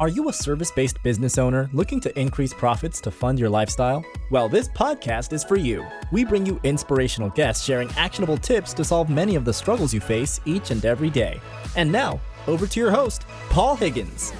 Are you a service based business owner looking to increase profits to fund your lifestyle? Well, this podcast is for you. We bring you inspirational guests sharing actionable tips to solve many of the struggles you face each and every day. And now, over to your host, Paul Higgins.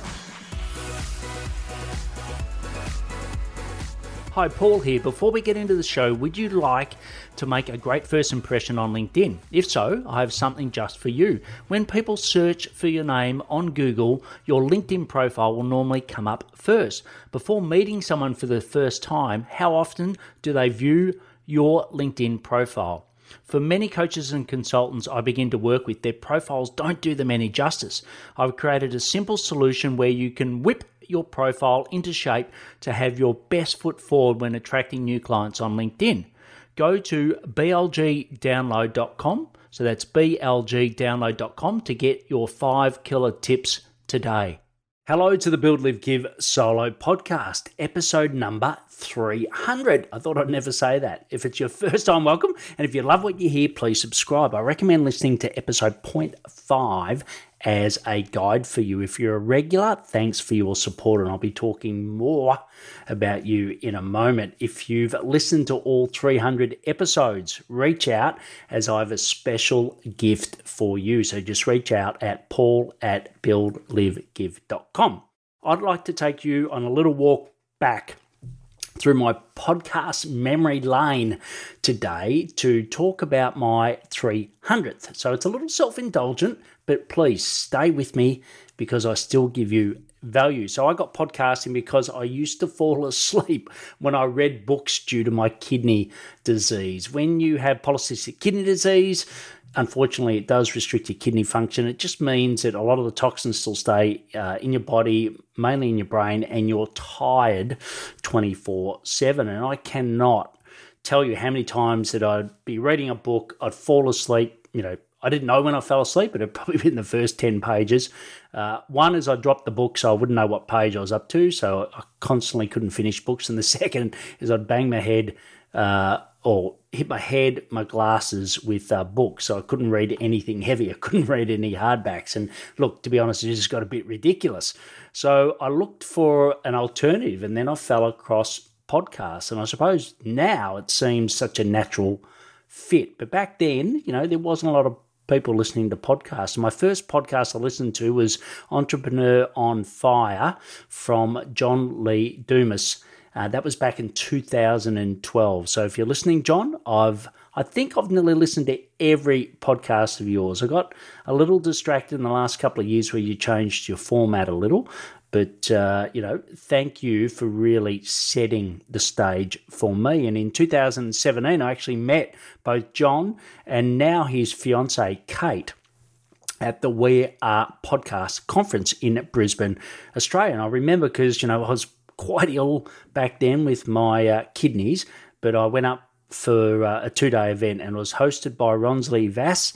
Hi, Paul here. Before we get into the show, would you like to make a great first impression on LinkedIn? If so, I have something just for you. When people search for your name on Google, your LinkedIn profile will normally come up first. Before meeting someone for the first time, how often do they view your LinkedIn profile? For many coaches and consultants I begin to work with, their profiles don't do them any justice. I've created a simple solution where you can whip your profile into shape to have your best foot forward when attracting new clients on LinkedIn. Go to blgdownload.com. So that's blgdownload.com to get your five killer tips today. Hello to the Build, Live, Give solo podcast, episode number 300. I thought I'd never say that. If it's your first time, welcome. And if you love what you hear, please subscribe. I recommend listening to episode 0.5 as a guide for you. If you're a regular, thanks for your support, and I'll be talking more about you in a moment. If you've listened to all 300 episodes, reach out as I have a special gift for you. So just reach out at paul at buildlivegive.com. I'd like to take you on a little walk back through my podcast memory lane today to talk about my 300th. So it's a little self indulgent, but please stay with me because I still give you value. So I got podcasting because I used to fall asleep when I read books due to my kidney disease. When you have polycystic kidney disease, unfortunately, it does restrict your kidney function. It just means that a lot of the toxins still stay uh, in your body, mainly in your brain, and you're tired 24 7. And I cannot tell you how many times that I'd be reading a book, I'd fall asleep, you know. I didn't know when I fell asleep, but it'd probably been the first 10 pages. Uh, one is I dropped the book, so I wouldn't know what page I was up to, so I constantly couldn't finish books. And the second is I'd bang my head uh, or hit my head, my glasses with uh, books. So I couldn't read anything heavy. I couldn't read any hardbacks. And look, to be honest, it just got a bit ridiculous. So I looked for an alternative and then I fell across podcasts. And I suppose now it seems such a natural fit. But back then, you know, there wasn't a lot of people listening to podcasts. My first podcast I listened to was Entrepreneur on Fire from John Lee Dumas. Uh, that was back in 2012. So if you're listening, John, I've I think I've nearly listened to every podcast of yours. I got a little distracted in the last couple of years where you changed your format a little, but uh, you know, thank you for really setting the stage for me. And in 2017, I actually met both John and now his fiancee Kate at the We Are podcast conference in Brisbane, Australia. And I remember because you know I was quite ill back then with my uh, kidneys, but I went up for uh, a two day event and was hosted by Ronsley Vaz.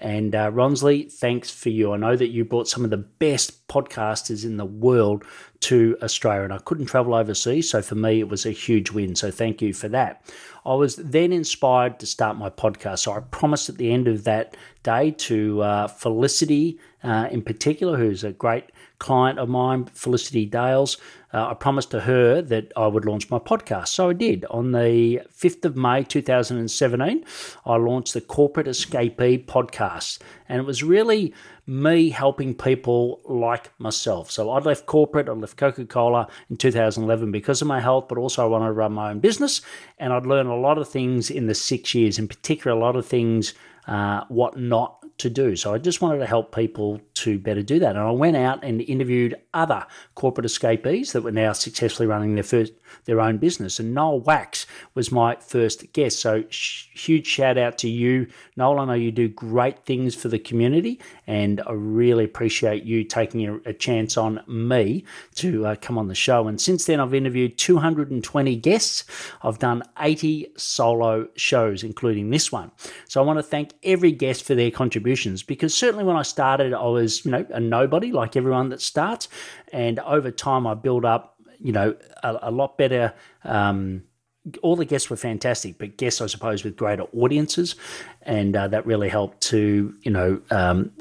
And uh, Ronsley, thanks for you. I know that you brought some of the best podcasters in the world to Australia, and I couldn't travel overseas. So for me, it was a huge win. So thank you for that. I was then inspired to start my podcast. So I promised at the end of that day to uh, Felicity, uh, in particular, who's a great client of mine, Felicity Dales, uh, I promised to her that I would launch my podcast. So I did. On the 5th of May 2017, I launched the Corporate Escapee podcast. And it was really me helping people like myself. So I left corporate, I left Coca Cola in 2011 because of my health, but also I wanted to run my own business. And I'd learned a lot of things in the six years, in particular, a lot of things, uh, what not to do. So I just wanted to help people to better do that. And I went out and interviewed other corporate escapees that were now successfully running their first their own business. And Noel Wax was my first guest. So sh- huge shout out to you, Noel. I know you do great things for the community, and I really appreciate you taking a, a chance on me to uh, come on the show. And since then, I've interviewed 220 guests. I've done 80 solo shows, including this one. So I want to thank every guest for their contributions because certainly when I started, I was you know a nobody like everyone that starts, and over time I built up you know, a, a lot better. Um, all the guests were fantastic, but guests, I suppose, with greater audiences, and uh, that really helped to, you know, um,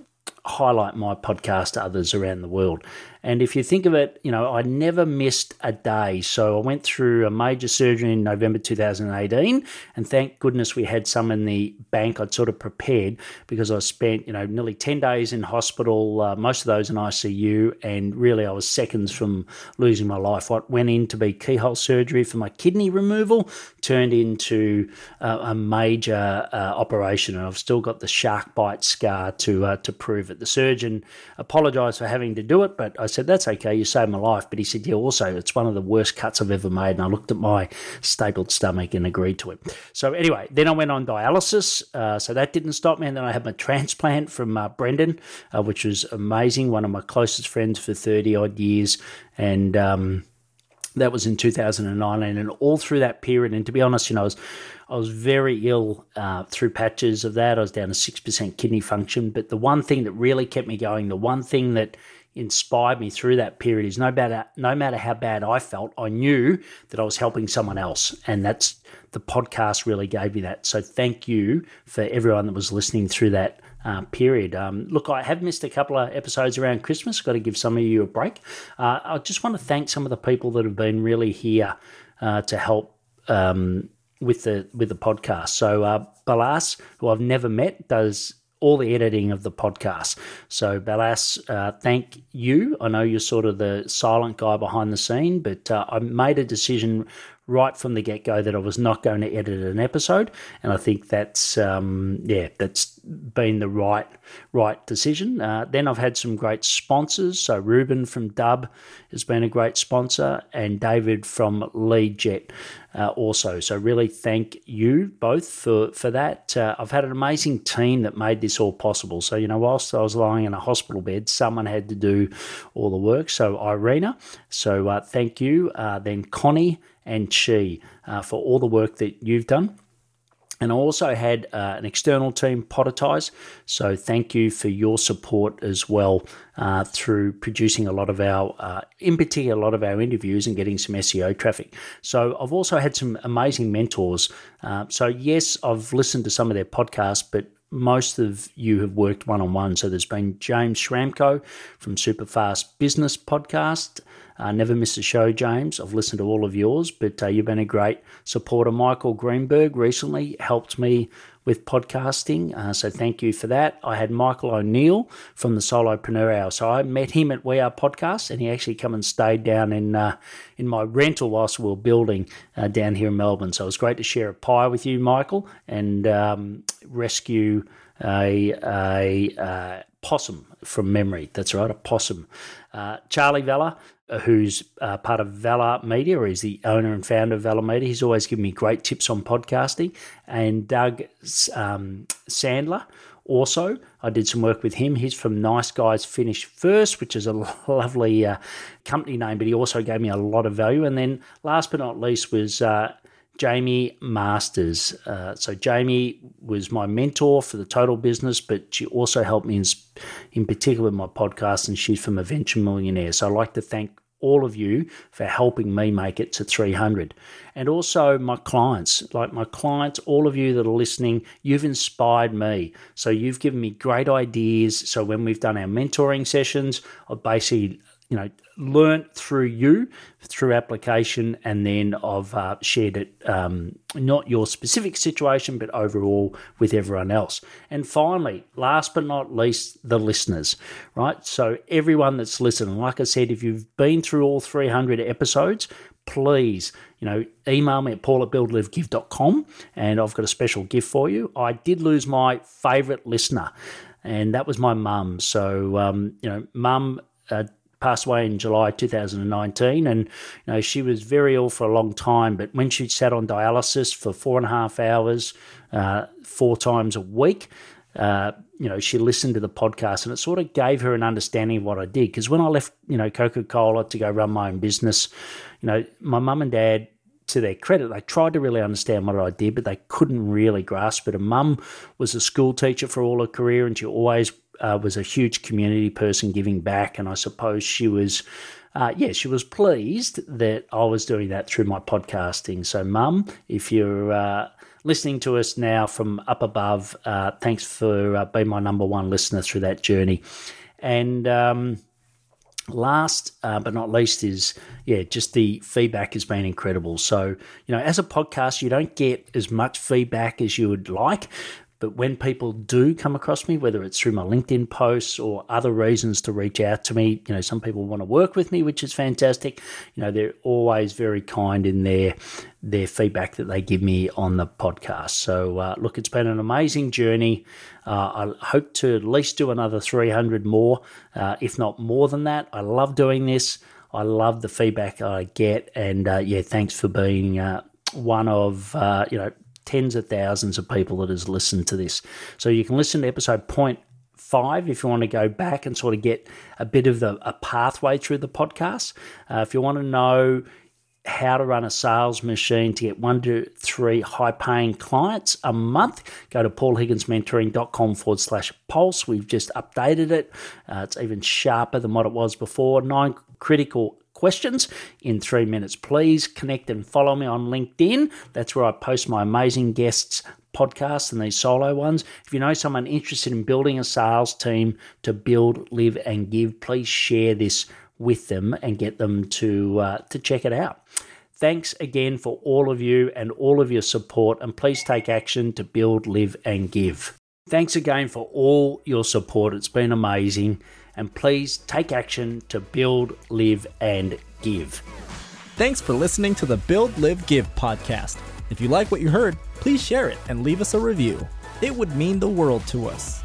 highlight my podcast to others around the world. And if you think of it, you know, I never missed a day. So I went through a major surgery in November 2018, and thank goodness we had some in the bank. I'd sort of prepared because I spent, you know, nearly 10 days in hospital, uh, most of those in ICU, and really I was seconds from losing my life. What went in to be keyhole surgery for my kidney removal turned into uh, a major uh, operation, and I've still got the shark bite scar to uh, to prove it. The surgeon apologised for having to do it, but I said that's okay. You saved my life. But he said, yeah, also it's one of the worst cuts I've ever made. And I looked at my stapled stomach and agreed to it. So anyway, then I went on dialysis. Uh, so that didn't stop me, and then I had my transplant from uh, Brendan, uh, which was amazing. One of my closest friends for thirty odd years, and um, that was in 2019 and all through that period and to be honest you know i was, I was very ill uh, through patches of that. I was down to 6% kidney function but the one thing that really kept me going the one thing that inspired me through that period is no matter no matter how bad i felt i knew that i was helping someone else and that's the podcast really gave me that. So thank you for everyone that was listening through that uh, period. Um, look, I have missed a couple of episodes around Christmas. Got to give some of you a break. Uh, I just want to thank some of the people that have been really here uh, to help um, with the with the podcast. So uh, Balas, who I've never met, does all the editing of the podcast. So, Balas, uh, thank you. I know you're sort of the silent guy behind the scene, but uh, I made a decision right from the get go that I was not going to edit an episode, and I think that's um, yeah that's been the right right decision. Uh, then I've had some great sponsors. So Ruben from Dub has been a great sponsor, and David from Leadjet uh, also. So really thank you both for for that. Uh, I've had an amazing team that made this all possible. So you know, whilst I was lying in a hospital bed, someone had to do all the work. So Irina, so uh, thank you. Uh, then Connie and Chi uh, for all the work that you've done. And I also had uh, an external team, Podetize. So thank you for your support as well uh, through producing a lot of our, uh, in particular, a lot of our interviews and getting some SEO traffic. So I've also had some amazing mentors. Uh, so yes, I've listened to some of their podcasts, but most of you have worked one on one. So there's been James Schramko from Superfast Business Podcast. Uh, never miss a show, James. I've listened to all of yours, but uh, you've been a great supporter. Michael Greenberg recently helped me with podcasting, uh, so thank you for that. I had Michael O'Neal from the Solopreneur Hour, so I met him at We Are Podcast, and he actually come and stayed down in uh, in my rental whilst we were building uh, down here in Melbourne. So it was great to share a pie with you, Michael, and um, rescue a, a, uh, possum from memory. That's right, a possum. Uh, Charlie Vella who's uh, part of Valor Media, or is the owner and founder of Valor Media. He's always given me great tips on podcasting. And Doug um, Sandler, also, I did some work with him. He's from Nice Guys Finish First, which is a lovely uh, company name, but he also gave me a lot of value. And then, last but not least, was uh, Jaime Masters. Uh, so Jaime was my mentor for the total business, but she also helped me in, in particular my podcast, and she's from Eventual Millionaire. So I'd like to thank all of you for helping me make it to 300 and also my clients like my clients all of you that are listening you've inspired me so you've given me great ideas so when we've done our mentoring sessions i've basically you know learnt through you through application and then I've uh, shared it um, not your specific situation but overall with everyone else. And finally last but not least the listeners right? So everyone that's listening like I said if you've been through all 300 episodes please you know email me at paul at buildlivegive.com and I've got a special gift for you. I did lose my favorite listener and that was my mum. So um, you know mum uh, passed away in July 2019, and you know she was very ill for a long time. But when she sat on dialysis for four and a half hours, uh, four times a week, uh, you know she listened to the podcast, and it sort of gave her an understanding of what I did. Because when I left, you know, Coca Cola to go run my own business, you know, my mum and dad to their credit, they tried to really understand what I did, but they couldn't really grasp it. And mum was a school teacher for all her career, and she always uh, was a huge community person giving back, and I suppose she was. Uh, yeah, she was pleased that I was doing that through my podcasting. So, Mum, if you're uh, listening to us now from up above, uh, thanks for uh, being my number one listener through that journey. And um, last uh, but not least is yeah just the feedback has been incredible so you know as a podcast you don't get as much feedback as you would like but when people do come across me, whether it's through my LinkedIn posts or other reasons to reach out to me, you know, some people want to work with me, which is fantastic. You know, they're always very kind in their their feedback that they give me on the podcast. So, uh, look, it's been an amazing journey. Uh, I hope to at least do another 300 more, uh, if not more than that. I love doing this. I love the feedback I get, and uh, yeah, thanks for being uh, one of uh, you know tens of thousands of people that has listened to this. So you can listen to episode point five if you want to go back and sort of get a bit of the, a pathway through the podcast. Uh, if you want to know how to run a sales machine to get one to three high paying clients a month, go to paulhigginsmentoring.com forward slash pulse. We've just updated it. Uh, it's even sharper than what it was before. Nine critical questions in three minutes. Please connect and follow me on LinkedIn. That's where I post my amazing guests podcasts and these solo ones. If you know someone interested in building a sales team to build, live, and give, please share this with them and get them to uh, to check it out. Thanks again for all of you and all of your support, and please take action to build, live, and give. Thanks again for all your support. It's been amazing and please take action to build, live, and give. Thanks for listening to the Build, Live, Give podcast. If you like what you heard, please share it and leave us a review. It would mean the world to us.